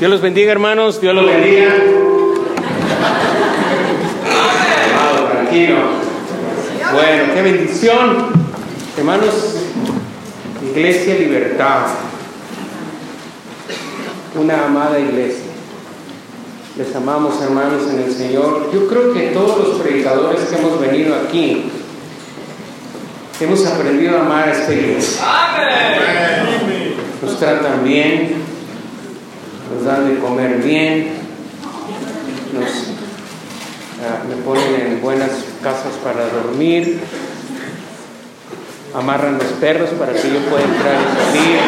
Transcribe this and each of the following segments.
Dios los bendiga, hermanos. Dios los bendiga. tranquilo. Bueno, qué bendición. Hermanos, Iglesia Libertad. Una amada iglesia. Les amamos, hermanos, en el Señor. Yo creo que todos los predicadores que hemos venido aquí hemos aprendido a amar a esta iglesia. Nos tratan bien, nos dan de comer bien, nos ah, me ponen en buenas casas para dormir, amarran los perros para que yo pueda entrar y salir.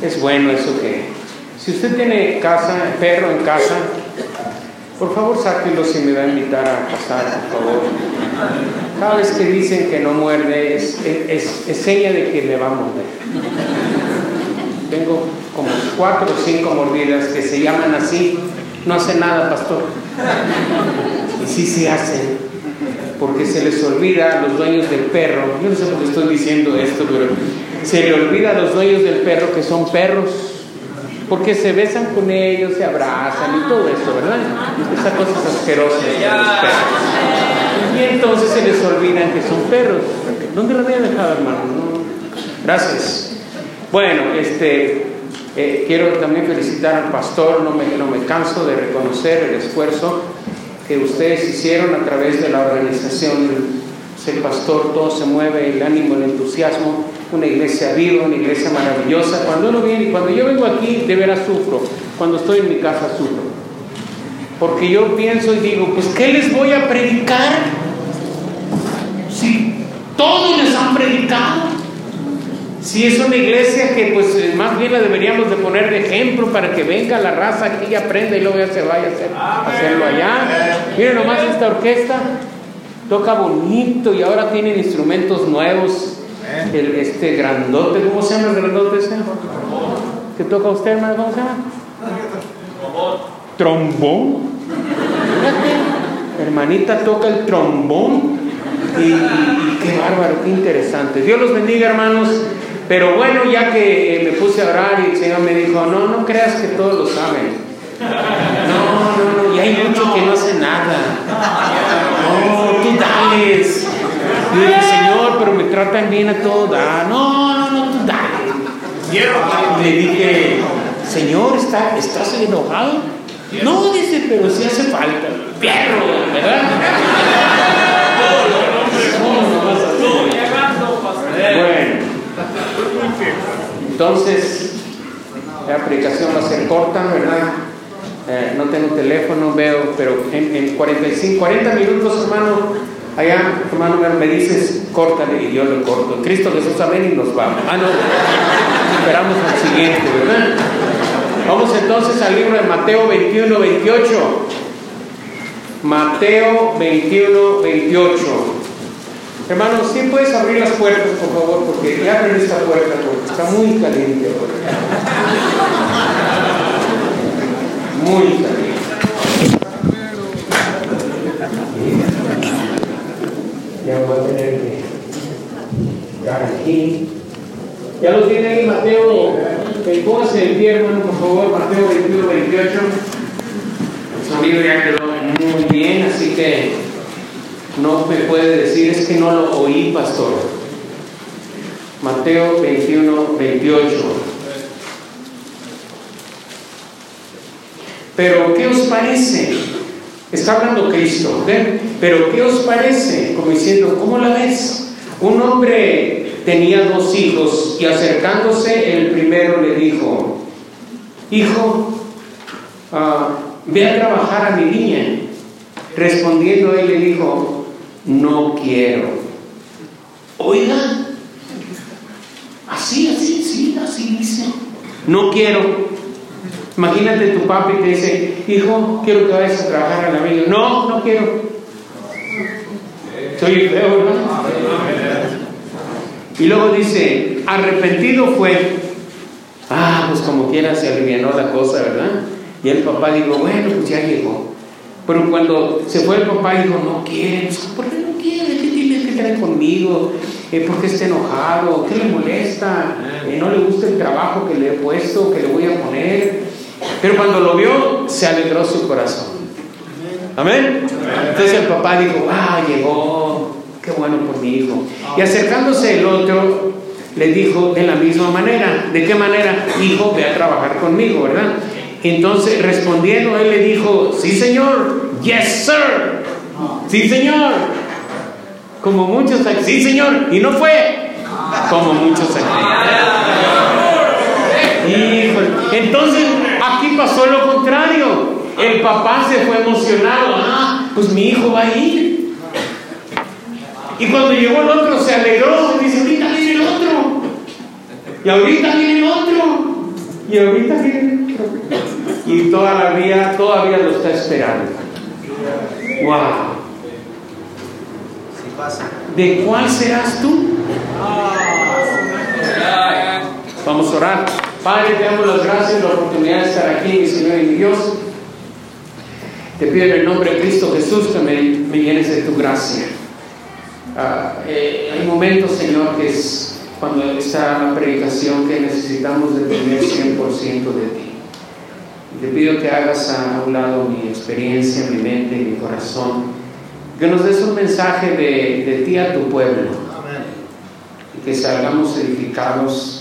Es bueno eso que, si usted tiene casa, perro en casa, por favor sáquenlo si me va a invitar a pasar, por favor. Cada vez que dicen que no muerde, es, es, seña de que le va a morder. Tengo como cuatro o cinco mordidas que se llaman así. No hace nada, pastor. Y sí se hacen. Porque se les olvida a los dueños del perro. Yo no sé por qué estoy diciendo esto, pero se le olvida a los dueños del perro que son perros. Porque se besan con ellos, se abrazan y todo eso, ¿verdad? Esas cosas asquerosas de los perros. Y entonces se les olvidan que son perros. ¿Dónde lo había dejado, hermano? Gracias. Bueno, este, eh, quiero también felicitar al pastor, no me, no me canso de reconocer el esfuerzo que ustedes hicieron a través de la organización el pastor, todo se mueve, el ánimo, el entusiasmo, una iglesia viva, una iglesia maravillosa. Cuando uno viene, cuando yo vengo aquí, de veras sufro, cuando estoy en mi casa sufro. Porque yo pienso y digo, pues ¿qué les voy a predicar? Si todos les han predicado. Si es una iglesia que pues eh, más bien la deberíamos de poner de ejemplo para que venga la raza aquí y aprenda y luego ya se vaya a, hacerlo allá. Miren nomás esta orquesta, toca bonito y ahora tienen instrumentos nuevos. El, este grandote, ¿cómo se llama el grandote ese? ¿Qué toca usted, hermano? ¿Cómo se llama? trombón. hermanita toca el trombón. Y, qué bárbaro, qué interesante. Dios los bendiga, hermanos. Pero bueno, ya que eh, me puse a orar y el Señor me dijo, no, no creas que todos lo saben. No, no, no, y hay mucho que no hace nada. No, tú dales. Pero me tratan bien a todos. No, no, no, tú dales. Le dije, Señor, ¿está, ¿estás enojado? No, dice, pero si hace falta. Perro, ¿verdad? Bueno, entonces la aplicación va a ser corta, ¿verdad? Eh, no tengo teléfono, veo, pero en, 45, 40 minutos, hermano, allá, hermano, me dices, córtale y yo lo corto. Cristo Jesús, amén, y nos vamos. Ah, no, esperamos al siguiente, ¿verdad? Vamos entonces al libro de Mateo 21, 28. Mateo 21, 28. Hermanos, ¿sí puedes abrir las puertas, por favor? Porque ya abren esta puerta porque está muy caliente Muy caliente. Ya voy a tener que aquí. Ya lo tiene ahí Mateo Póngase el pie, hermano, por favor, Mateo 21, 28. El sonido ya quedó muy bien, así que no me puede decir, es que no lo oí, pastor. Mateo 21, 28. Pero, ¿qué os parece? Está hablando Cristo. Pero, ¿qué os parece? Como diciendo, ¿cómo la ves? Un hombre tenía dos hijos y acercándose el primero le dijo, hijo, ah, ve a trabajar a mi niña. Respondiendo él le dijo, no quiero. Oiga, así, así, sí, así dice, no quiero. Imagínate tu papi te dice, hijo, quiero que vayas a trabajar a la niña. No, no quiero. Soy feo, ¿no? Y luego dice, arrepentido fue. Ah, pues como quiera se alivianó la cosa, ¿verdad? Y el papá dijo, bueno, pues ya llegó. Pero cuando se fue el papá dijo, no quiere, ¿por qué no quiere? ¿Qué tienes que traer conmigo? eh, ¿por qué está enojado? ¿Qué le molesta? Eh, ¿No le gusta el trabajo que le he puesto, que le voy a poner? Pero cuando lo vio, se alegró su corazón. Amén. Entonces el papá dijo, ah, llegó, qué bueno por mi hijo. Y acercándose el otro, le dijo de la misma manera. ¿De qué manera? Hijo, ve a trabajar conmigo, ¿verdad? Entonces respondiendo, él le dijo, sí señor, yes sir, sí señor. Como muchos, sí señor, y no fue como muchos Entonces aquí pasó lo contrario. El papá se fue emocionado. Ah, pues mi hijo va a ir. Y cuando llegó el otro se alegró. Dice, ahorita viene el otro. Y ahorita viene el otro. Y ahorita viene el otro. Y todavía, todavía lo está esperando. Wow. ¿De cuál serás tú? Vamos a orar. Padre, te damos las gracias por la oportunidad de estar aquí, mi Señor y mi Dios. Te pido en el nombre de Cristo Jesús que me, llenes de tu gracia. Ah, eh, hay momentos, Señor, que es cuando está la predicación que necesitamos depender 100% de ti. Te pido que hagas a un lado mi experiencia, mi mente y mi corazón. Que nos des un mensaje de, de ti a tu pueblo. Y que salgamos edificados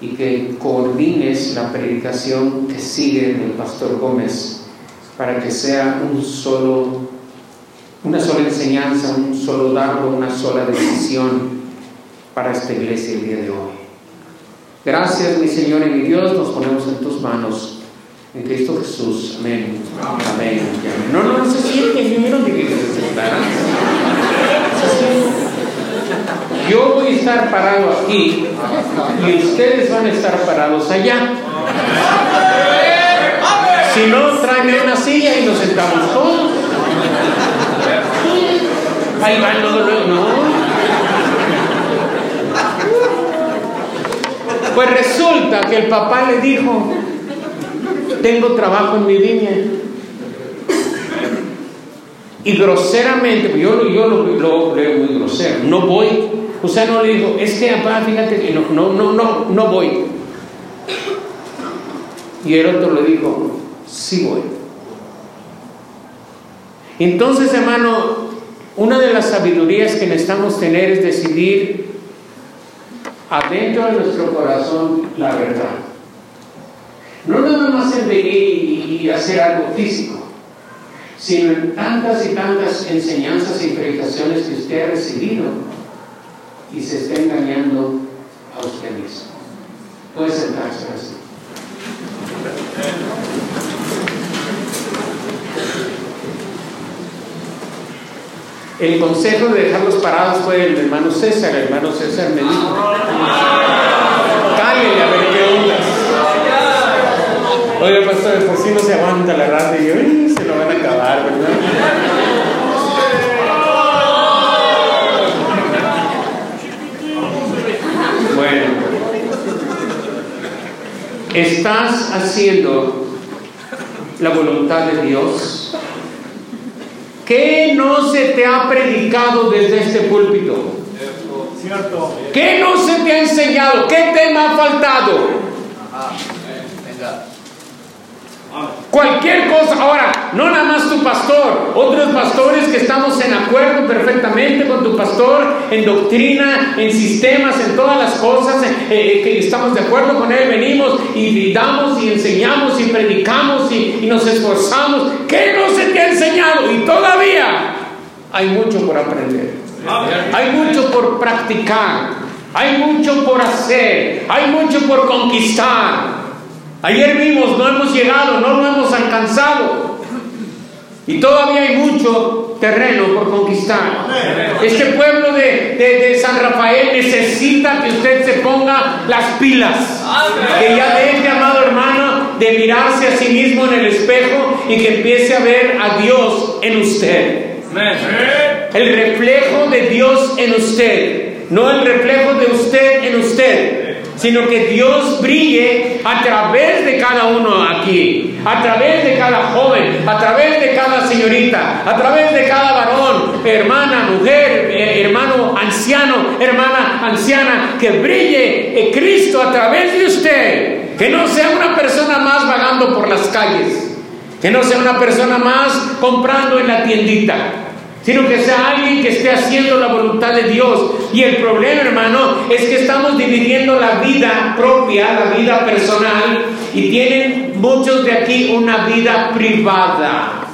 y que coordines la predicación que sigue del pastor Gómez para que sea un solo, una sola enseñanza, un solo dardo, una sola decisión para esta iglesia el día de hoy. Gracias, mi Señor y mi Dios, nos ponemos en tus manos. En Cristo Jesús. Amén. Amén. No, no, no se sienten, no se sentaran. Yo voy a estar parado aquí y ustedes van a estar parados allá. Si no, tráeme una silla y nos sentamos todos. Ahí van luego, no. Pues resulta que el papá le dijo, tengo trabajo en mi viña. Y groseramente, pues yo, yo lo, lo leo muy grosero, no voy. Usted no le dijo, es que papá, fíjate que no, no, no, no, no voy. Y el otro le dijo, sí voy. Entonces, hermano, una de las sabidurías que necesitamos tener es decidir adentro de nuestro corazón la verdad. No nada más en venir y hacer algo físico, sino en tantas y tantas enseñanzas y predicaciones que usted ha recibido y se está engañando a usted mismo. Puede sentarse así. El consejo de dejarlos parados fue del hermano César. El hermano César me dijo: Cállate a ver qué onda. Oye, pastor, pues si no se aguanta la radio. Y yo, se lo van a acabar, ¿verdad? Bueno, ¿estás haciendo la voluntad de Dios? ¿Qué no se te ha predicado desde este púlpito? Cierto. ¿Qué no se te ha enseñado? ¿Qué tema ha faltado? Ajá. Cualquier cosa, ahora, no nada más tu pastor, otros pastores que estamos en acuerdo perfectamente con tu pastor, en doctrina, en sistemas, en todas las cosas, eh, eh, que estamos de acuerdo con él, venimos y damos y enseñamos y predicamos y, y nos esforzamos. ¿Qué no se te ha enseñado? Y todavía hay mucho por aprender, hay mucho por practicar, hay mucho por hacer, hay mucho por conquistar. Ayer vimos, no hemos llegado, no lo hemos alcanzado. Y todavía hay mucho terreno por conquistar. Este pueblo de, San Rafael necesita que usted se ponga las pilas. Que ya deje, amado hermano, de mirarse a sí mismo en el espejo y que empiece a ver a Dios en usted. El reflejo de Dios en usted. No el reflejo de usted en usted sino que Dios brille a través de cada uno aquí. a través de cada joven, a través de cada señorita, a través de cada varón, hermana, mujer, eh, hermano anciano, hermana anciana, que brille Cristo a través de usted, que no sea una persona más vagando por las calles, que no sea una persona más comprando en la tiendita sino que sea alguien que esté haciendo la voluntad de Dios. Y el problema, hermano, es que estamos dividiendo la vida propia, la vida personal, y tienen muchos de aquí una vida privada.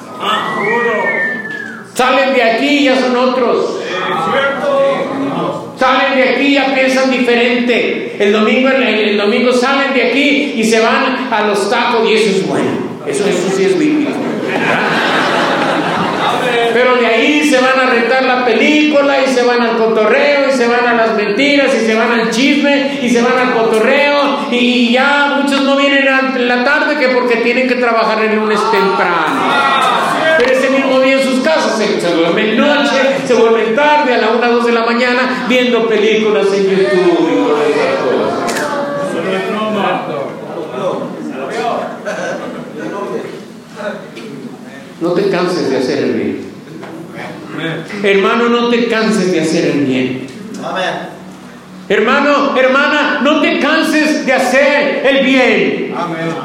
Salen de aquí y ya son otros. Salen de aquí y ya piensan diferente. El domingo, el, domingo salen de aquí y se van a los tacos y eso es bueno. Eso, eso sí es bíblico. De ahí se van a rentar la película y se van al cotorreo y se van a las mentiras y se van al chisme y se van al cotorreo y ya muchos no vienen a la tarde que porque tienen que trabajar el lunes temprano. Pero ese mismo día en sus casas se, se duermen noche, se vuelven tarde a la 1 2 de la mañana viendo películas en YouTube y todas esas cosas. No te canses de hacer el bien. Hermano, no te canses de hacer el bien. Hermano, hermana, no te canses de hacer el bien.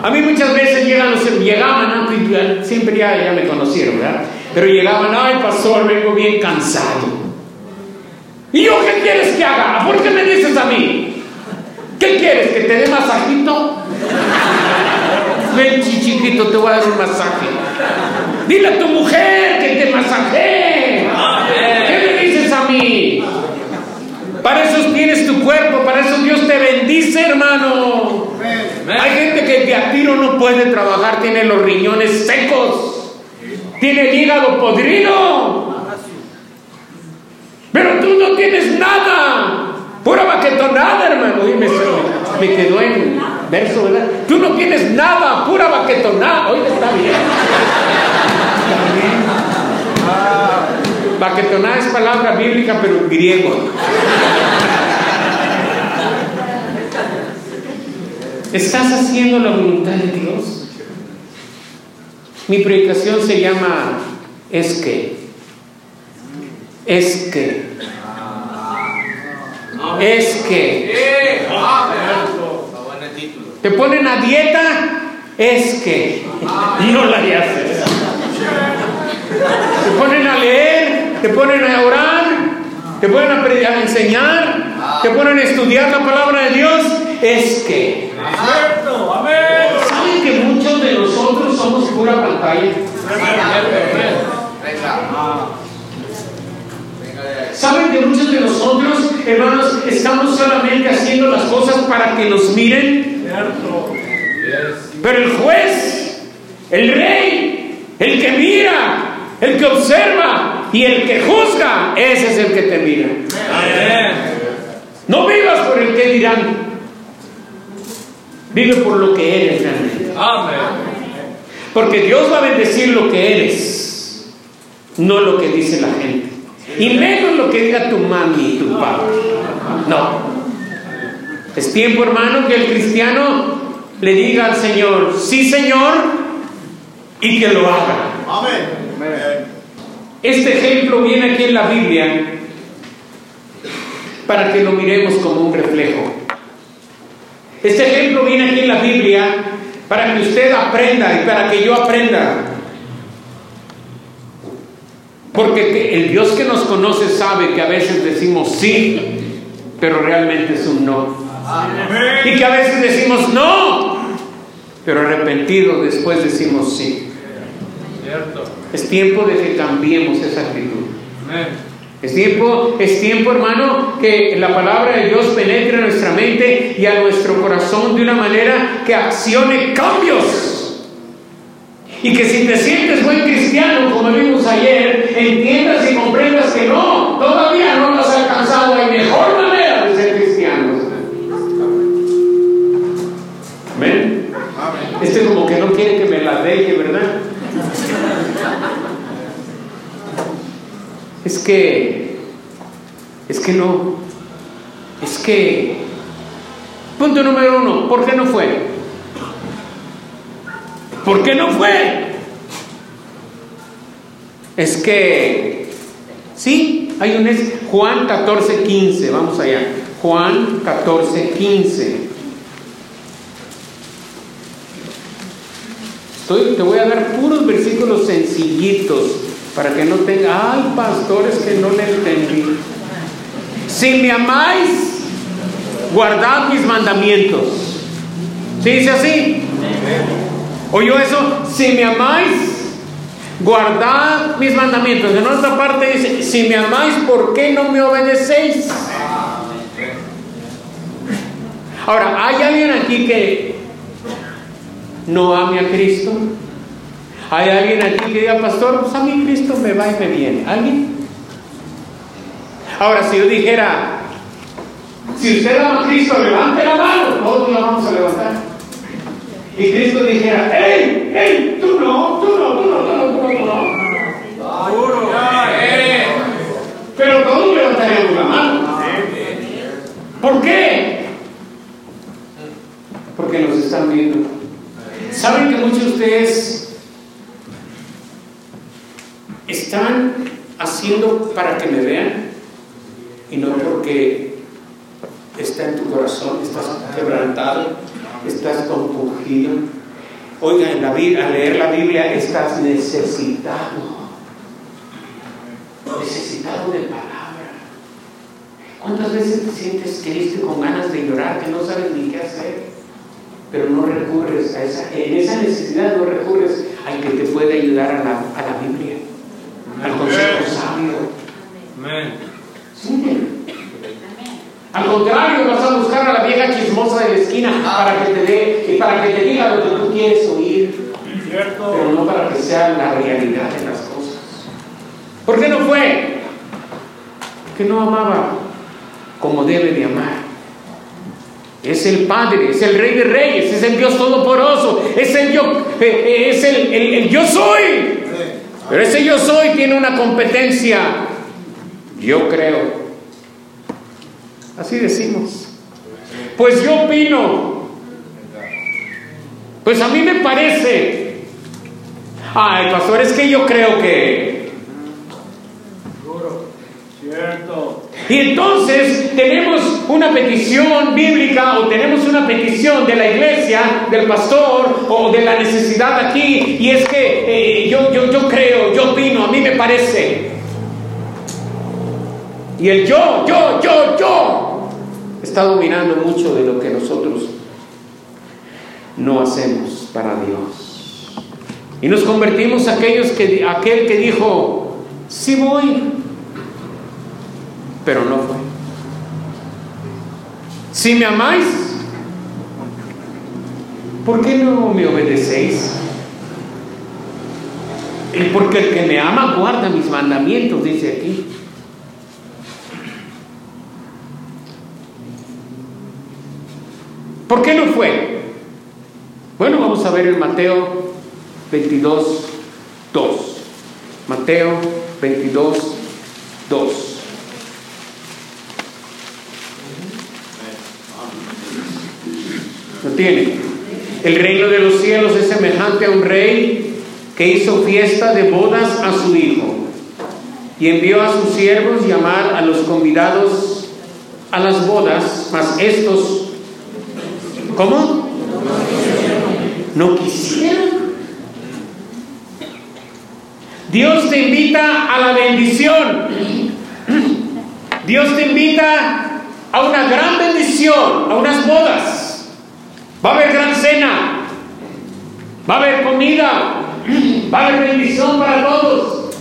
A mí muchas veces llegan los, llegaban, siempre ya, ya me conocieron, ¿verdad? Pero llegaban, ay pastor, vengo bien cansado. ¿Y yo qué quieres que haga? ¿Por qué me dices a mí? ¿Qué quieres? ¿Que te dé masajito? Ven, chiquito, te voy a dar un masaje. Dile a tu mujer que te masajee. ¿Qué me dices a mí? Para eso tienes tu cuerpo, para eso Dios te bendice, hermano. Hay gente que de a tiro no puede trabajar, tiene los riñones secos, tiene el hígado podrido. Pero tú no tienes nada, pura baquetonada, hermano. Y me, me quedó en verso, ¿verdad? Tú no tienes nada, pura baquetonada. Hoy está bien. Baquetoná es palabra bíblica, pero en griego. ¿Estás haciendo la voluntad de Dios? Mi predicación se llama Es que. Es que. Es que. Te ponen a dieta. Es que. No la haces. Te ponen a leer, te ponen a orar, te ponen a, a enseñar, te ponen a estudiar la palabra de Dios. Es que. ¿Saben que muchos de nosotros somos pura pantalla? ¿Saben que muchos de nosotros, hermanos, estamos solamente haciendo las cosas para que nos miren? Pero el juez, el rey, el que mira, el que observa y el que juzga, ese es el que te mira. No vivas por el que dirán. Vive por lo que eres realmente. Porque Dios va a bendecir lo que eres, no lo que dice la gente. Y menos lo que diga tu mami y tu papá. No. Es tiempo, hermano, que el cristiano le diga al Señor, sí, Señor, y que lo haga. Amén. Este ejemplo viene aquí en la Biblia para que lo miremos como un reflejo. Este ejemplo viene aquí en la Biblia para que usted aprenda y para que yo aprenda. Porque el Dios que nos conoce sabe que a veces decimos sí, pero realmente es un no. Y que a veces decimos no, pero arrepentido después decimos sí. Es tiempo de que cambiemos esa actitud. Es tiempo, es tiempo, hermano, que la palabra de Dios penetre en nuestra mente y a nuestro corazón de una manera que accione cambios. Y que si te sientes buen cristiano, como vimos ayer, entiendas y comprendas que no, todavía no lo has alcanzado. Hay mejor manera de ser cristianos. Amén. Este como que no quiere que me la deje, ¿verdad? Es que, es que no, es que, punto número uno, ¿por qué no fue? ¿Por qué no fue? Es que, sí, hay un Juan 14, 15, vamos allá. Juan 14, 15. te voy a dar puros versículos sencillitos para que no tenga, ay, pastores que no le entendí. Si me amáis, guardad mis mandamientos. ¿Sí dice así? ¿Oyó eso? Si me amáis, guardad mis mandamientos. En otra parte dice, si me amáis, ¿por qué no me obedecéis? Ahora, ¿hay alguien aquí que no ame a Cristo? ¿Hay alguien aquí que diga, pastor, pues a mí Cristo me va y me viene? ¿Alguien? Ahora, si yo dijera, si usted ama a Cristo, levante la mano, todos la vamos a levantar. Y Cristo dijera, ¡Ey! ¡Ey! Tú no, tú no, tú no, tú no, tú no, tú no. Pero todos levantaríamos la mano. ¿Por qué? Porque nos están viendo. ¿Saben que muchos de ustedes están haciendo para que me vean? Y no porque está en tu corazón, estás quebrantado, estás compungido. Oiga, en la, al leer la Biblia estás necesitado. Necesitado de palabra. ¿Cuántas veces te sientes triste con ganas de llorar que no sabes ni qué hacer? pero no recurres a esa, en esa necesidad no recurres al que te puede ayudar a la, a la Biblia, al consejo sabio. Al contrario, vas a buscar a la vieja chismosa de la esquina para que te dé y para que te diga lo que tú quieres oír, pero no para que sea la realidad de las cosas. ¿Por qué no fue? Que no amaba como debe de amar. Es el Padre, es el Rey de Reyes, es el Dios Todopoderoso, es el yo, eh, eh, es el, yo soy. Pero ese yo soy tiene una competencia, yo creo. Así decimos. Pues yo opino. Pues a mí me parece. Ay, pastor, es que yo creo que. Cierto. Y entonces tenemos una petición bíblica o tenemos una petición de la iglesia, del pastor o de la necesidad aquí. Y es que eh, yo, yo, yo creo, yo opino, a mí me parece. Y el yo, yo, yo, yo está dominando mucho de lo que nosotros no hacemos para Dios. Y nos convertimos aquellos que, aquel que dijo, sí voy, pero no fue. Si me amáis, ¿por qué no me obedecéis? Porque el que me ama guarda mis mandamientos, dice aquí. ¿Por qué no fue? Bueno, vamos a ver en Mateo 22, 2. Mateo 22, 2. tiene. El reino de los cielos es semejante a un rey que hizo fiesta de bodas a su hijo y envió a sus siervos llamar a los convidados a las bodas, mas estos, ¿cómo? No quisieron. Dios te invita a la bendición. Dios te invita a una gran bendición, a unas bodas. Va a haber gran cena. Va a haber comida. Va a haber bendición para todos.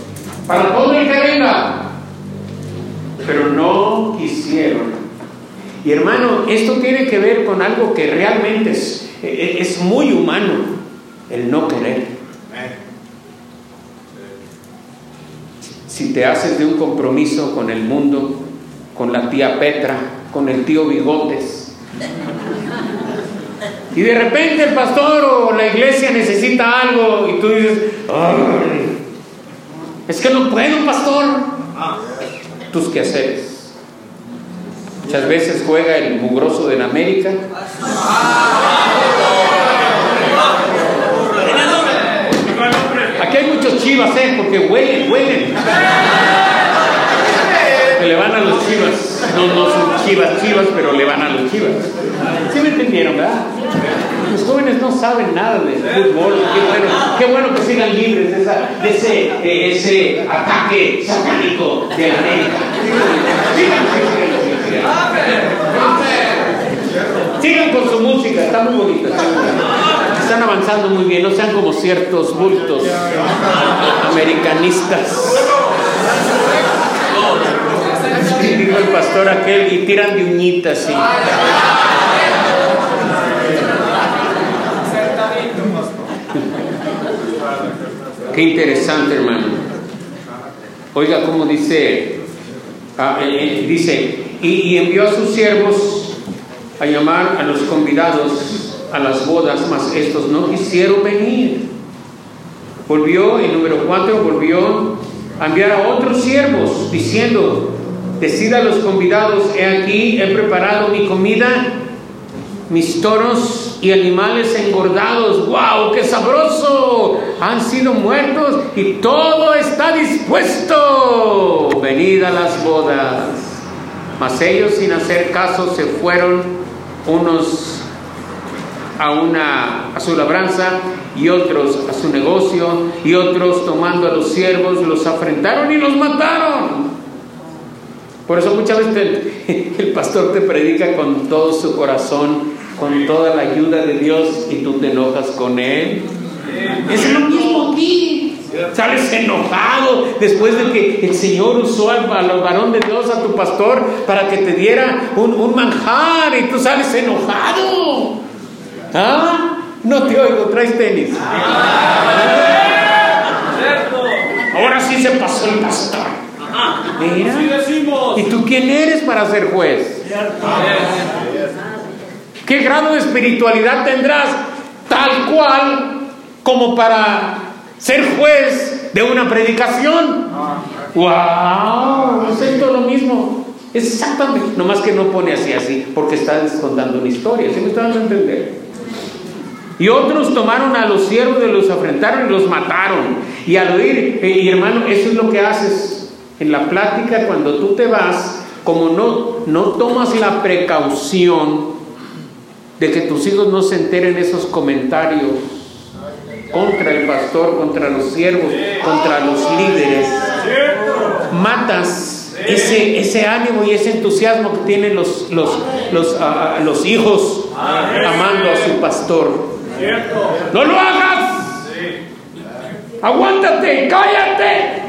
Para todo el que venga. Pero no quisieron. Y hermano, esto tiene que ver con algo que realmente es, es muy humano. El no querer. Si te haces de un compromiso con el mundo, con la tía Petra, con el tío Bigotes, y de repente el pastor o la iglesia necesita algo y tú dices, es que no puedo, pastor. Tus quehaceres. Muchas veces juega el mugroso de la América. chivas, ¿eh? Porque huelen, huelen. Que le van a los chivas. No, no son chivas, chivas, pero le van a los chivas. ¿Sí me entendieron, verdad? Los jóvenes no saben nada de fútbol. Qué bueno, que sigan libres de, esa, de ese, ese ataque satánico de América. Sigan, con su música, está muy bonita. Están avanzando muy bien, no sean como ciertos bultos americanistas. Dijo el pastor aquel y tiran de uñitas, sí. Qué interesante, hermano. Oiga cómo dice, ah, eh, eh, dice, y, envió a sus siervos a llamar a los convidados a las bodas, mas estos no quisieron venir. Volvió, en número 4, volvió a enviar a otros siervos, diciendo, decida a los convidados, he aquí, he preparado mi comida, mis toros y animales engordados, wow, qué sabroso, han sido muertos y todo está dispuesto, venid a las bodas. Mas ellos sin hacer caso se fueron unos a, una, a su labranza y otros a su negocio y otros tomando a los siervos los afrentaron y los mataron. Por eso muchas veces el pastor te predica con todo su corazón, con toda la ayuda de Dios y tú te enojas con él. Es lo mismo aquí. Sales enojado después de que el Señor usó al, al varón de Dios, a tu pastor, para que te diera un, un manjar y tú sales enojado. ¿Ah? No te oigo, traes tenis. Ahora sí se pasó el pastor. Mira. ¿Y tú quién eres para ser juez? ¿Qué grado de espiritualidad tendrás? Tal cual como para ser juez de una predicación. ¡Wow! Siento lo mismo. Exactamente. Nomás que no pone así, así, porque está contando una historia. ¿Sí me están dando a entender? Y otros tomaron a los siervos y los afrentaron y los mataron. Y al oír, eh, hermano, eso es lo que haces en la plática cuando tú te vas, como no, no tomas la precaución de que tus hijos no se enteren esos comentarios contra el pastor, contra los siervos, contra los líderes, matas ese, ese ánimo y ese entusiasmo que tienen los, los, los, ah, los hijos amando a su pastor. No lo hagas. Aguántate, cállate.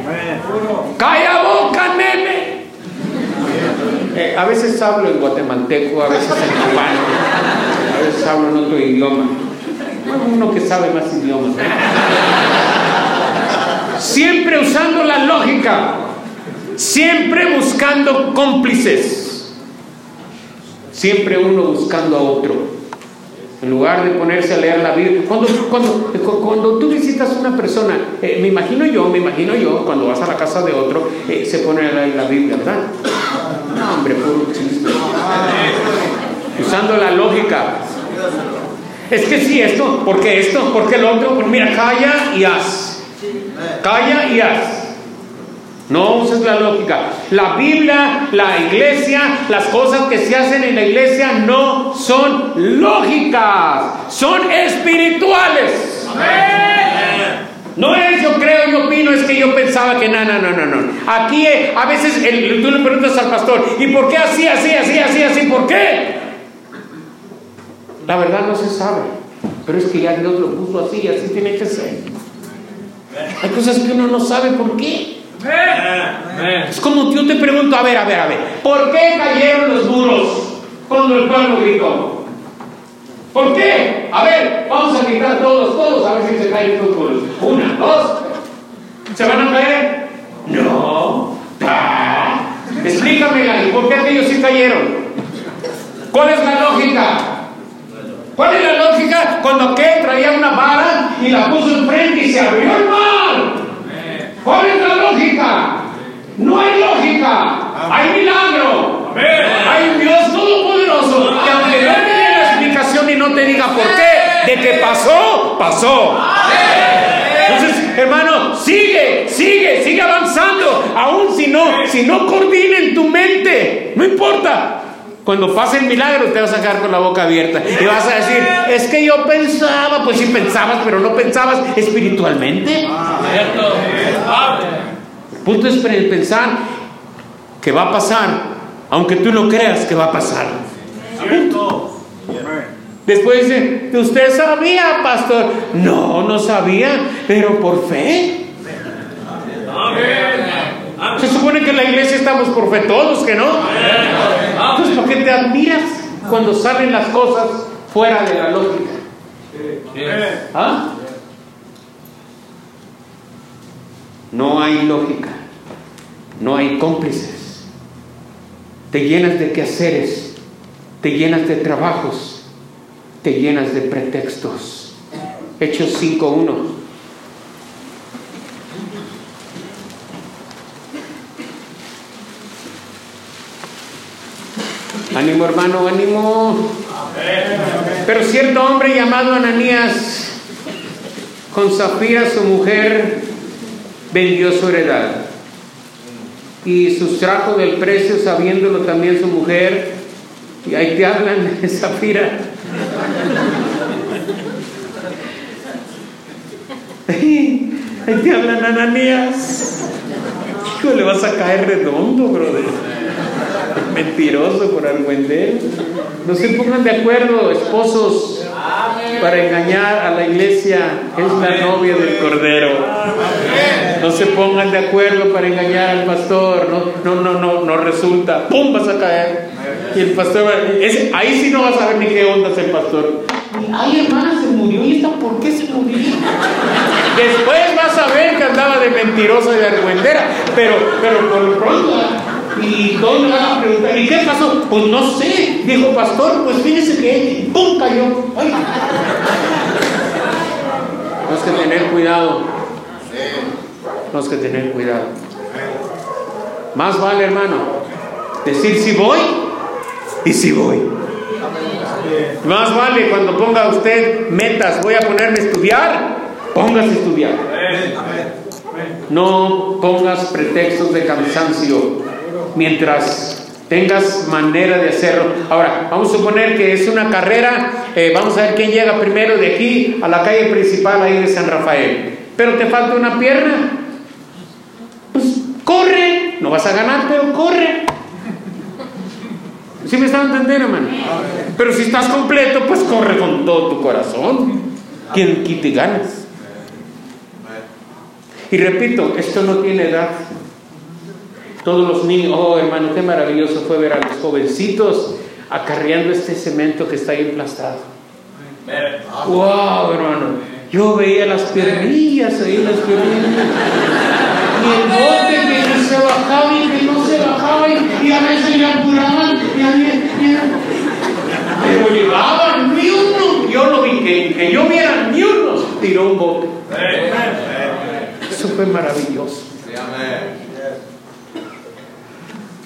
Calla boca, nene. Eh, a veces hablo en guatemalteco, a veces en cubano, a veces hablo en otro idioma. Uno que sabe más idiomas. Siempre usando la lógica, siempre buscando cómplices, siempre uno buscando a otro. En lugar de ponerse a leer la Biblia. Cuando, cuando, cuando tú visitas a una persona, eh, me imagino yo, me imagino yo, cuando vas a la casa de otro, eh, se pone a leer la Biblia, ¿verdad? No, hombre, puro chiste. Usando la lógica. Es que sí, esto, porque esto, porque el otro, pues mira, calla y haz. Calla y haz. No uses la lógica. La Biblia, la iglesia, las cosas que se hacen en la iglesia no son lógicas, son espirituales. No es yo creo, yo opino, es que yo pensaba que no, no, no, no, no. Aquí eh, a veces tú le preguntas al pastor, ¿y por qué así, así, así, así, así? ¿Por qué? La verdad no se sabe, pero es que ya Dios lo puso así, así tiene que ser. Hay cosas que uno no sabe por qué. Es como yo te pregunto, a ver, a ver, a ver, ¿por qué cayeron los muros cuando el pueblo gritó? ¿Por qué? A ver, vamos a gritar todos, todos, a ver si se caen los muros. Una, dos. ¿Se van a caer? No. Ah. Explícame, ¿por qué aquellos sí cayeron? ¿Cuál es la lógica? ¿Cuál es la lógica cuando aquel traía una vara y la puso enfrente y se abrió el mar? ¿Cuál es la lógica? No hay lógica, hay milagro. Hay un Dios todopoderoso que aunque no te dé la explicación y no te diga por qué, de que pasó, pasó. Entonces, Hermano, sigue, sigue, sigue avanzando. Aún si no, si no coordina en tu mente, no importa. Cuando pase el milagro te vas a quedar con la boca abierta y vas a decir, es que yo pensaba, pues sí pensabas, pero no pensabas espiritualmente. El punto es pensar que va a pasar, aunque tú no creas que va a pasar. Después dice, ¿usted sabía, pastor? No, no sabía, pero por fe. Se supone que en la iglesia estamos por fe todos, ¿que no? Entonces, ¿por qué te admiras cuando salen las cosas fuera de la lógica? ¿Ah? No hay lógica, no hay cómplices. Te llenas de quehaceres, te llenas de trabajos, te llenas de pretextos. Hechos 5.1. Ánimo hermano, ánimo. Pero cierto hombre llamado Ananías, con Zafira su mujer, vendió su heredad. Y sustrajo del precio, sabiéndolo también su mujer. Y ahí te hablan Zafira. Ahí te hablan Ananías. Hijo, le vas a caer redondo, brother mentiroso por argüender. No se pongan de acuerdo, esposos, para engañar a la iglesia. Es la novia del Cordero. No se pongan de acuerdo para engañar al pastor. No, no, no, no, no resulta. ¡Pum! Vas a caer. Y el pastor, ahí sí no vas a ver ni qué onda es el pastor. Ay, hermana, se murió. ¿Y esta por qué se murió? Después vas a ver que andaba de mentirosa y de argüendera. Pero, pero por lo pronto y todos me van a preguntar, ¿y qué pasó? Pues no sé, dijo pastor, pues fíjese que ¡pum! cayó. Tenemos que tener cuidado. Tenemos que tener cuidado. Más vale, hermano, decir si voy y si voy. Más vale cuando ponga usted metas, voy a ponerme a estudiar, póngase a estudiar. No pongas pretextos de cansancio mientras tengas manera de hacerlo. Ahora, vamos a suponer que es una carrera, eh, vamos a ver quién llega primero de aquí a la calle principal ahí de San Rafael. Pero te falta una pierna. Pues corre, no vas a ganar, pero corre. ¿Sí me están entendiendo, hermano? Pero si estás completo, pues corre con todo tu corazón. Quien quite ganas. Y repito, esto no tiene edad. Todos los niños, oh hermano, qué maravilloso fue ver a los jovencitos acarreando este cemento que está ahí emplastado. Wow, hermano. Yo veía las piernillas ahí, las piernillas. Y el bote que se bajaba y que no se bajaba y, a veces le apuraban y a veces Pero llevaban ni uno. Yo no vi que, que yo viera ni uno tiró un bote. Eso fue maravilloso.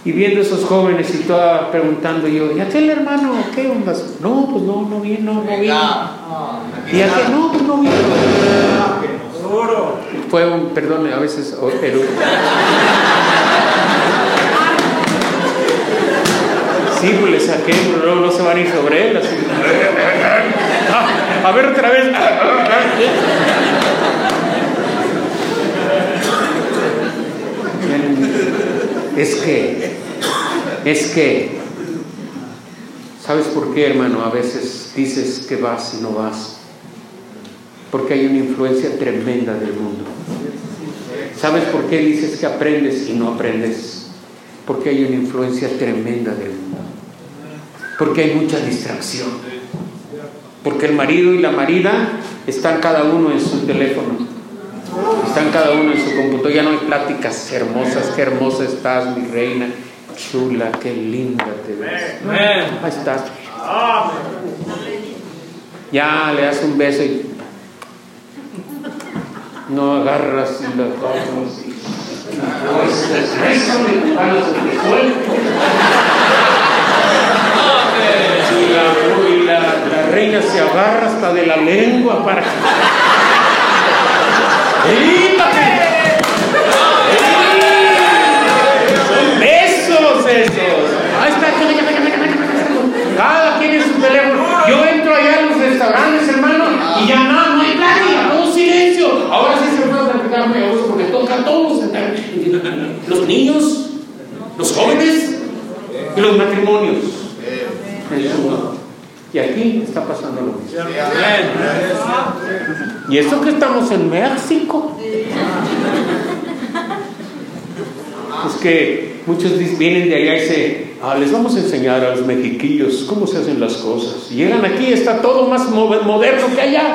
Y viendo esos jóvenes y toda preguntando yo, ¿y aquel hermano qué onda? No, pues no, no vi, no, no vi. ¿Y aquel? No, pues no vi. Fue un, perdón, a veces, pero... Sí, pues le saqué, pero no, no se van a ir sobre él. Así. Ah, a ver otra vez. Es que es que, ¿sabes por qué, hermano? A veces dices que vas y no vas. Porque hay una influencia tremenda del mundo. ¿Sabes por qué dices que aprendes y no aprendes? Porque hay una influencia tremenda del mundo. Porque hay mucha distracción. Porque el marido y la marida están cada uno en su teléfono. Están cada uno en su computadora. Ya no hay pláticas hermosas. Qué hermosa estás, mi reina Chula, qué linda te ves. Ahí estás. Ya le das un beso y no agarras y la, la reina se agarra hasta de la lengua para Esos, esos. Ahí está. Cada quien en su teléfono. Yo entro allá a los restaurantes, hermano, y ya nada, no hay plática, todo silencio. Ahora sí se puede platicar muy a gusto porque toca a todos. Los niños, los jóvenes y los matrimonios. Y aquí está pasando lo mismo. Y eso que estamos en México. Es que muchos vienen de allá y se, ah, les vamos a enseñar a los mexiquillos cómo se hacen las cosas. Y llegan aquí y está todo más moderno que allá.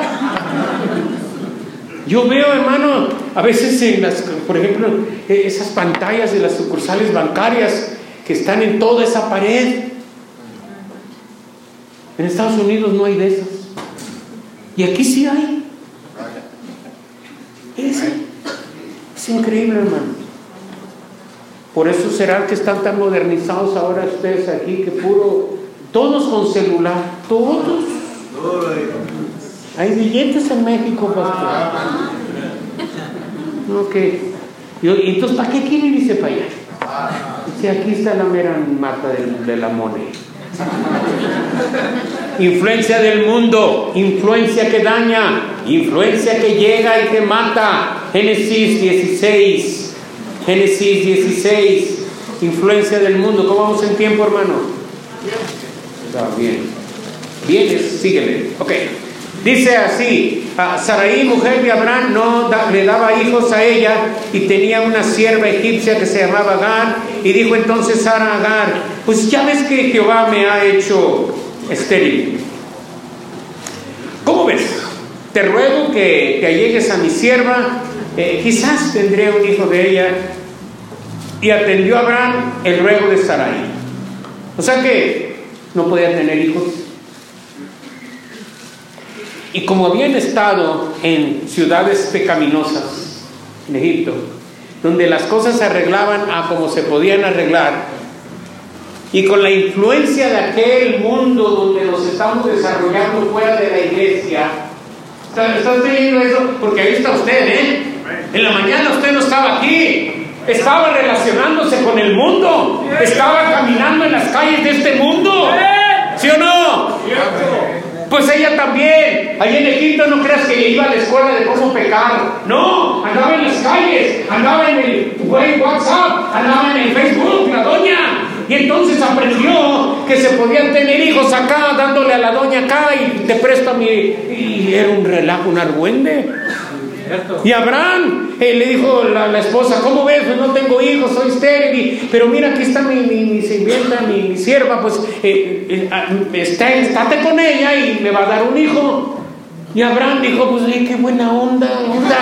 Yo veo, hermano, a veces en las, por ejemplo, e, esas pantallas de las sucursales bancarias que están en toda esa pared. En Estados Unidos no hay de esas. Y aquí sí hay. Es, es increíble, hermano. Por eso será que están tan modernizados ahora ustedes aquí, que puro, todos con celular, todos. Hay billetes en México, pastor. Ok. Y entonces, ¿para qué quieren irse para allá? Si aquí está la mera mata de, de la moneda. Influencia del mundo, influencia que daña, influencia que llega y que mata. Génesis 16. Génesis 16, influencia del mundo. ¿Cómo vamos en tiempo, hermano? Bien. Vienes, síguele. Ok. Dice así, Saraí, mujer de Abraham, no le daba hijos a ella y tenía una sierva egipcia que se llamaba Agar y dijo entonces Sara Agar, pues ya ves que Jehová me ha hecho estéril. ¿Cómo ves? Te ruego que te allegues a mi sierva, eh, quizás tendré un hijo de ella y atendió a Abraham el ruego de Sarai. O sea que no podía tener hijos. Y como habían estado en ciudades pecaminosas, en Egipto, donde las cosas se arreglaban a como se podían arreglar, y con la influencia de aquel mundo donde nos estamos desarrollando fuera de la iglesia, ¿está, usted eso? Porque ahí está usted, ¿eh? En la mañana usted no estaba aquí, estaba relacionándose con el mundo, estaba caminando en las calles de este mundo. ¿Sí o no? Pues ella también, allí en Egipto no creas que iba a la escuela de cómo pecar. No, andaba en las calles, andaba en el WhatsApp, andaba en el Facebook, la doña. Y entonces aprendió que se podían tener hijos acá, dándole a la doña acá y te presto a mi. Y era un relajo, un argüende. Y Abraham eh, le dijo la, la, esposa, ¿cómo ves? Pues no tengo hijos, soy estéril, pero mira, aquí está mi, mi, sirvienta, mi, sierva, pues eh, eh, ah, está, estate con ella y me va a dar un hijo. Y Abraham dijo, pues qué buena onda, onda.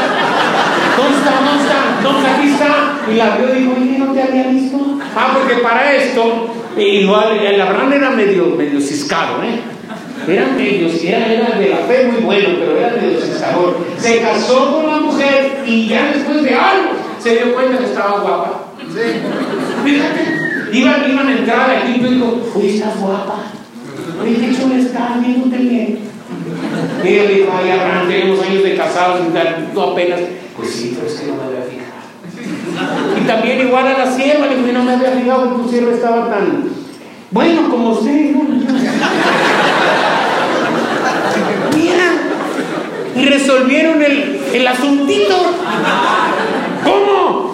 ¿Dónde está? ¿Dónde está? ¿Dónde aquí está? Y la vio y dijo, ¿y no te había visto? Ah, porque para esto, igual, el Abraham era medio, medio ciscado, ¿eh? Eran medios, era, era de la fe muy bueno, pero era medio sabor. Se casó con la mujer y ya después de algo se dio cuenta que estaba guapa. Fíjate, iban, iban a entrar aquí y dijo, uy, estás guapa. Oye, qué chulo estás, viéndote bien. Y ella dijo, ay, Abraham, tenemos años de casados y tú apenas. Pues sí, pero es que no me había fijado. Y también igual a la sierva, le dije, no me había fijado que tu sierva estaba tan bueno como usted. y resolvieron el, el asuntito.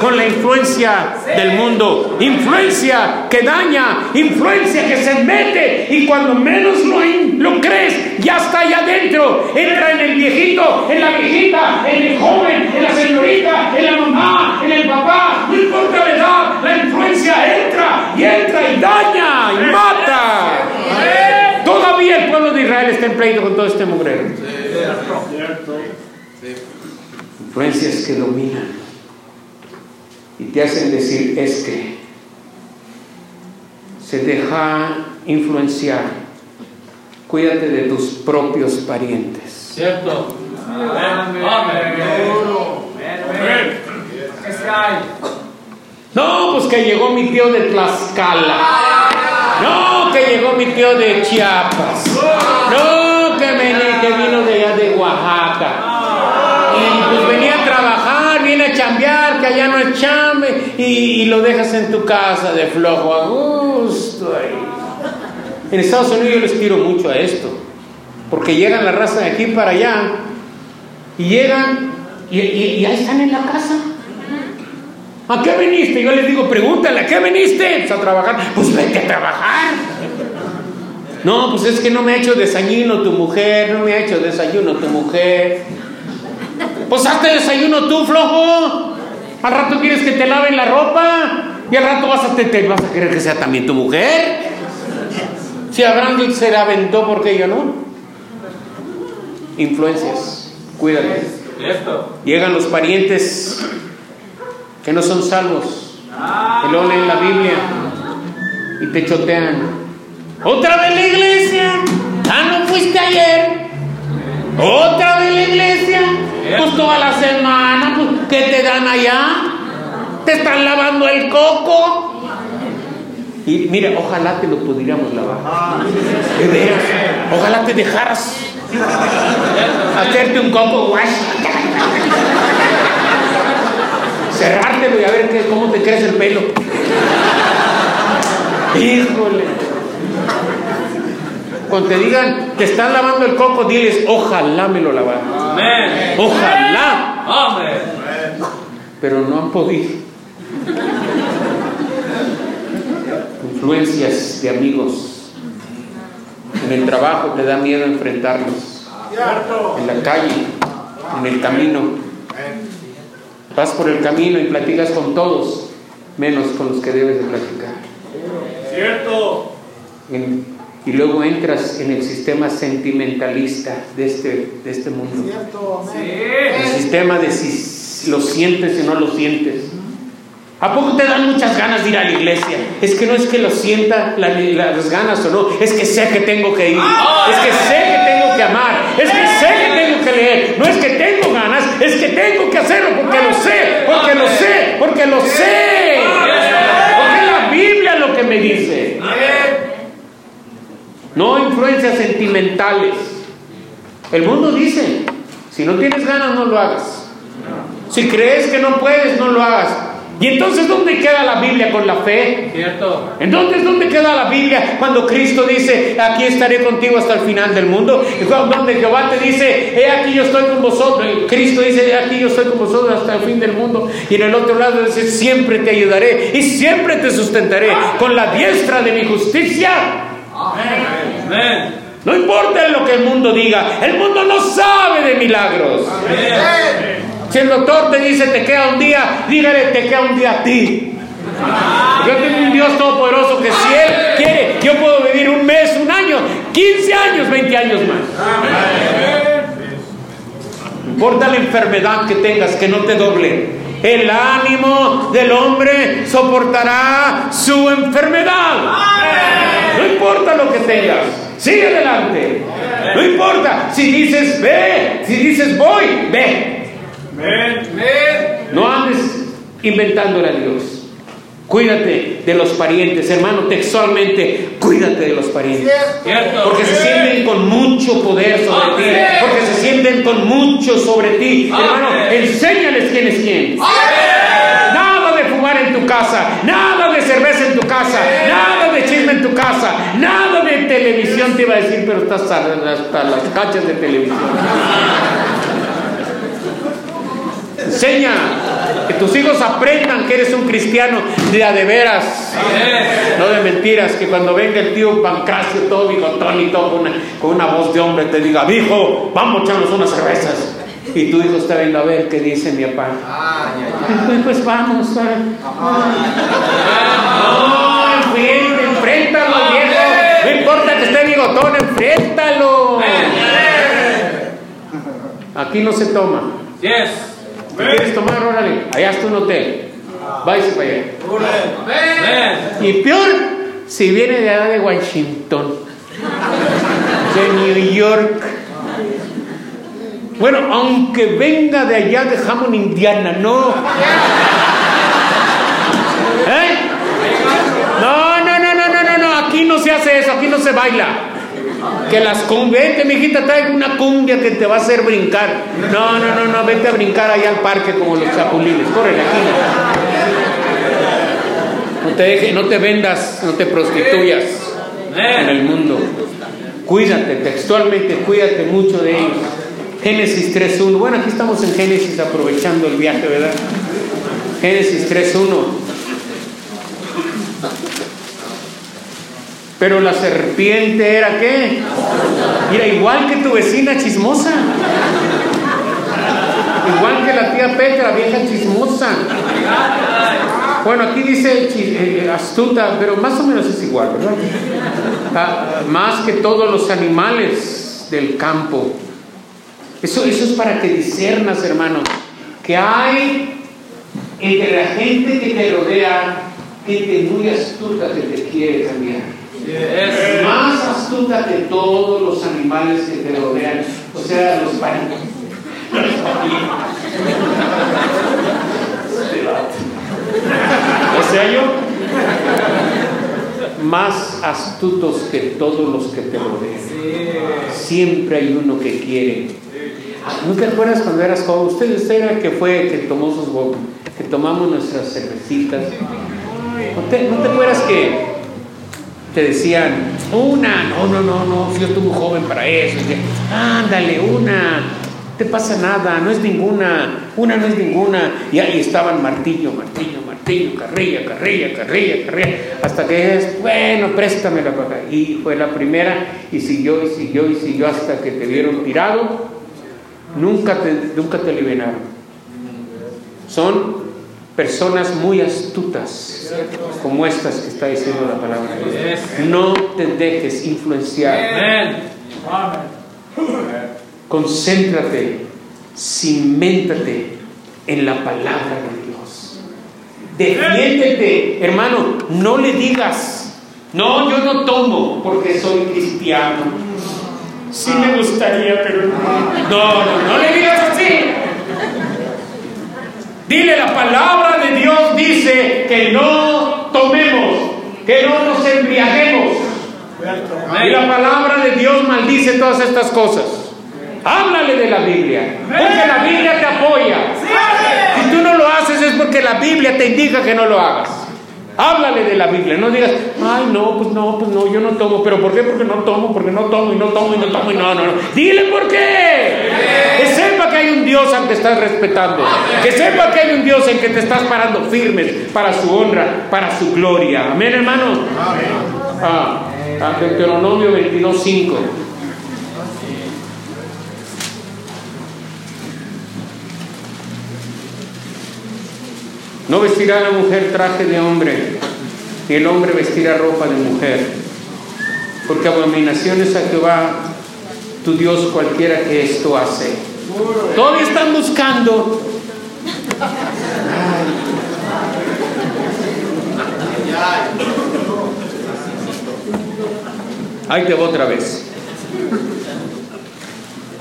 Con la influencia del mundo. Influencia que daña, influencia que se mete y cuando menos lo, lo crees, ya está allá adentro. Entra en el viejito, en la viejita, en el joven, en la señorita, en la mamá, en el papá. No importa la edad, la influencia entra y entra y daña y mata. Todavía el pueblo de Israel está en pleito con todo este mugrero. Influencias que dominan y te hacen decir es que se deja influenciar. Cuídate de tus propios parientes. Cierto. No, pues que llegó mi tío de Tlaxcala. No, que llegó mi tío de Chiapas. No, que, me, que vino de allá de Oaxaca. Ya no chame y, lo dejas en tu casa de flojo a gusto ahí. En Estados Unidos yo les tiro mucho a esto, porque llegan la raza de aquí para allá y llegan y, ya están en la casa. ¿A qué viniste? Yo les digo, pregúntale, ¿a qué viniste? Pues a trabajar. Pues vete a trabajar. No, pues es que no me ha hecho desayuno tu mujer, no me ha hecho desayuno tu mujer. Pues hazte desayuno tú, flojo. Al rato quieres que te laven la ropa y al rato vas a, te, vas a querer que sea también tu mujer. Si Abraham se la aventó, ¿por qué yo no? Influencias, cuídate. Llegan los parientes que no son salvos, que lo leen la Biblia y te chotean. Otra vez la iglesia. Ah, no fuiste ayer. Otra vez la iglesia. Pues toda la semana, ¿qué te dan allá? Te están lavando el coco. Y mira, ojalá te lo pudiéramos lavar. Ojalá te dejaras hacerte un coco wash. Cerrártelo y a ver qué, cómo te crece el pelo. Híjole. Cuando te digan que están lavando el coco, diles, ojalá me lo lavaran. Ojalá. Pero no han podido. Influencias de amigos. En el trabajo te da miedo enfrentarlos. En la calle, en el camino. Vas por el camino y platicas con todos, menos con los que debes de platicar. Cierto y luego entras en el sistema sentimentalista de este, de este mundo. El sistema de si lo sientes o no lo sientes. ¿A poco te dan muchas ganas de ir a la iglesia? Es que no es que lo sienta las ganas o no, es que sé que tengo que ir, es que sé que tengo que amar, es que sé que tengo que leer, no es que tengo ganas, es que tengo que hacerlo porque lo sé, porque lo sé, porque lo sé. Porque es la Biblia lo que me dice no influencias sentimentales. El mundo dice, si no tienes ganas, no lo hagas. Si crees que no puedes, no lo hagas. Y entonces, ¿dónde queda la Biblia con la fe? Cierto. Entonces, ¿dónde queda la Biblia cuando Cristo dice, aquí estaré contigo hasta el final del mundo? Donde Jehová te dice, he aquí yo estoy con vosotros. Cristo dice, he aquí yo estoy con vosotros hasta el fin del mundo. Y en el otro lado dice, siempre te ayudaré y siempre te sustentaré con la diestra de mi justicia. No importa lo que el mundo diga, el mundo no sabe de milagros. Si el doctor te dice te queda un día, dígale te queda un día a ti. Yo tengo un Dios todopoderoso que si Él quiere, yo puedo vivir un mes, un año, 15 años, 20 años más. No importa la enfermedad que tengas, que no te doble. El ánimo del hombre soportará su enfermedad. No importa lo que tengas, sigue adelante. No importa si dices ve, si dices voy, ve. No andes inventándole a Dios. Cuídate de los parientes, hermano, textualmente, cuídate de los parientes. Porque se sienten con mucho poder sobre ti. Porque se sienten con mucho sobre ti. Hermano, enséñales quién es quién. Casa, nada de cerveza en tu casa, nada de chisme en tu casa, nada de televisión, te iba a decir, pero estás hasta las cachas de televisión. Enseña que tus hijos aprendan que eres un cristiano de a de veras, no de mentiras. Que cuando venga el tío Pancracio, todo bigotón y todo con una, con una voz de hombre, te diga, hijo, vamos a echarnos unas cervezas. Y tu hijo está viendo a ver qué dice mi papá. Pues, pues vamos. No, enfréntalo, viejo. No importa que esté bigotón, enfréntalo. Aquí no se toma. Yes. ¿Quieres tomar? Órale, allá está un hotel. Váyase para allá. Y peor, si viene de allá de Washington, de New York. Bueno, aunque venga de allá de Hammond, Indiana, no. ¿Eh? No, no, no, no, no, no, no, aquí no se hace eso, aquí no se baila. Que las cumbias, vete, mijita, trae una cumbia que te va a hacer brincar. No, no, no, no, vete a brincar allá al parque como los chapulines. Corre aquí. No te dejes, no te vendas, no te prostituyas en el mundo. Cuídate, textualmente, cuídate mucho de ellos. Génesis 3.1. Bueno, aquí estamos en Génesis aprovechando el viaje, ¿verdad? Génesis 3.1. Pero la serpiente era qué? Era igual que tu vecina chismosa. Igual que la tía Petra, vieja chismosa. Bueno, aquí dice eh, astuta, pero más o menos es igual, ¿verdad? Ah, más que todos los animales del campo. Eso, eso es para que discernas, hermano, que hay entre la gente que te rodea gente muy astuta que te quiere cambiar. Es más astuta que todos los animales que te rodean, o sea, los parientes. o sea, yo más astutos que todos los que te rodean. Siempre hay uno que quiere. ¿No te acuerdas cuando eras joven? Usted, usted era el que fue que tomó sus que tomamos nuestras cervecitas. ¿No te, ¿No te acuerdas que te decían, una, no, no, no, no, yo muy joven para eso. Ándale, una, te pasa nada, no es ninguna, una no es ninguna. Y ahí estaban martillo, martillo, martillo, carrilla, carrilla, carrilla, carrilla, hasta que es, bueno, préstamela para acá. Y fue la primera, y siguió, y siguió, y siguió hasta que te vieron tirado. Nunca te, nunca te liberaron. Son personas muy astutas, como estas que está diciendo la palabra. No te dejes influenciar. Concéntrate, ciméntate en la palabra de Dios. Defiéndete, hermano, no le digas, no, yo no tomo porque soy cristiano. Sí me gustaría, pero no, no, no le digas así. Dile, la palabra de Dios dice que no tomemos, que no nos embriaguemos. Y la palabra de Dios maldice todas estas cosas. Háblale de la Biblia, porque la Biblia te apoya. Si tú no lo haces es porque la Biblia te indica que no lo hagas. Háblale de la Biblia, no digas, ay no, pues no, pues no, yo no tomo, pero ¿por qué? Porque no tomo, porque no tomo y no tomo y no tomo y no, no, no. Dile por qué. Que sepa que hay un Dios al que estás respetando, que sepa que hay un Dios en que te estás parando firmes para su honra, para su gloria. Amén, hermano. Ah, ah Deuteronomio 22, No vestirá la mujer traje de hombre, ni el hombre vestirá ropa de mujer, porque abominaciones a Jehová, tu Dios, cualquiera que esto hace. Todavía están buscando. Ahí te voy otra vez.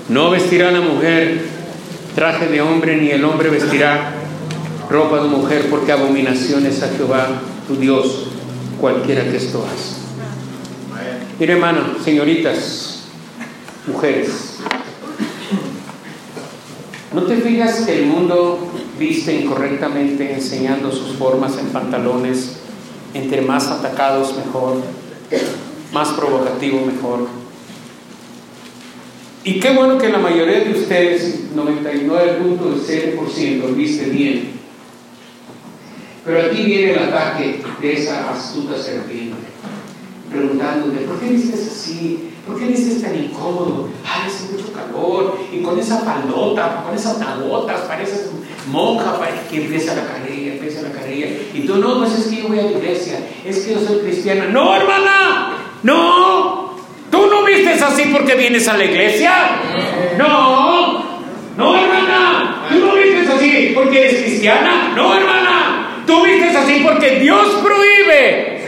No vestirá la mujer traje de hombre, ni el hombre vestirá ropa de mujer, porque abominaciones a Jehová, tu Dios, cualquiera que esto hace. Mire, hermano, señoritas, mujeres, ¿no te fijas que el mundo viste incorrectamente enseñando sus formas en pantalones? Entre más atacados, mejor, más provocativo, mejor. Y qué bueno que la mayoría de ustedes, 99.7%, viste bien. Pero aquí viene el ataque de esa astuta serpiente, preguntándote, ¿por qué vistes así? ¿Por qué vistes tan incómodo? Ay, hace mucho calor, y con esa faldota, con esas nagotas, pareces monja, que empieza la carrera, empieza la carrera. Y tú, no, pues es que yo voy a la iglesia, es que yo soy cristiana. No, hermana, no, tú no vistes así porque vienes a la iglesia. No, no, hermana, tú no vistes así porque eres cristiana. No, hermana. Tú vistes así porque Dios prohíbe.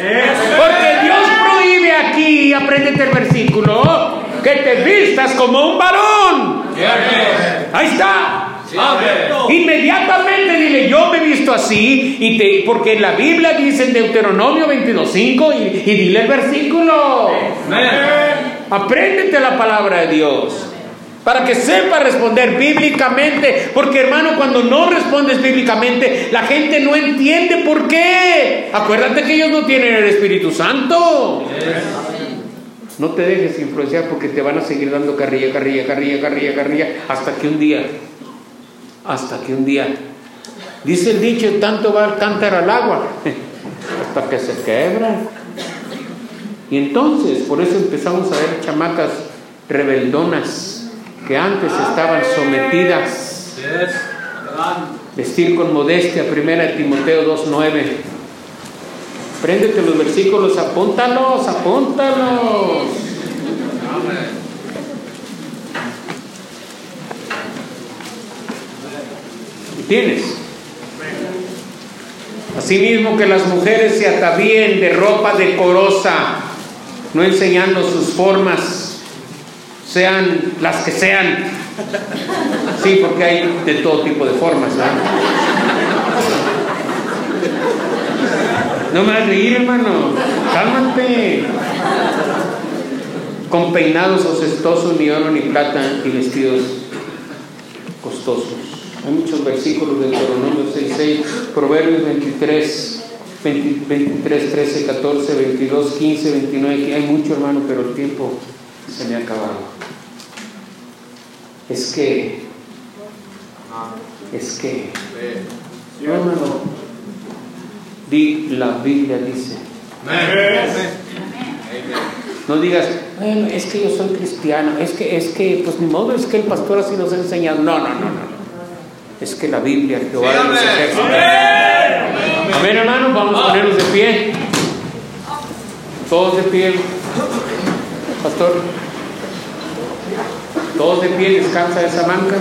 Porque Dios prohíbe aquí, apréndete el versículo, que te vistas como un varón. Ahí está. Inmediatamente dile, yo me he visto así, y te, porque la Biblia dice en Deuteronomio 22.5 y, y dile el versículo. Apréndete la palabra de Dios. Para que sepa responder bíblicamente. Porque hermano, cuando no respondes bíblicamente, la gente no entiende por qué. Acuérdate que ellos no tienen el Espíritu Santo. No te dejes influenciar porque te van a seguir dando carrilla, carrilla, carrilla, carrilla, carrilla, hasta que un día, hasta que un día, dice el dicho, tanto va el cántaro al agua, hasta que se quebra. Y entonces, por eso empezamos a ver chamacas rebeldonas que antes estaban sometidas. Vestir con modestia, primera de Timoteo 2.9. Préndete los versículos, apúntalos, apúntalos. ¿Tienes? Asimismo que las mujeres se atavíen de ropa decorosa, no enseñando sus formas, sean las que sean. Sí, porque hay de todo tipo de formas. No me a reír, hermano. Cálmate. Con peinados ocestosos, ni oro ni plata, y vestidos costosos. Hay muchos versículos de Deuteronomio 6, Proverbios 23, 23, 13, 14, 22, 15, 29. Hay mucho, hermano, pero el tiempo se me ha acabado. Es que, es que, no, hermano Di, la Biblia dice. No digas, bueno, es que yo soy cristiano, es que, es que, pues ni modo, es que el pastor así nos ha enseñado. No, no, no, no. Es que la Biblia, Jehová de los ejércitos. Amén, hermano, vamos a ponernos de pie. Todos de pie. Pastor. Todos de pie, descansa esa banca.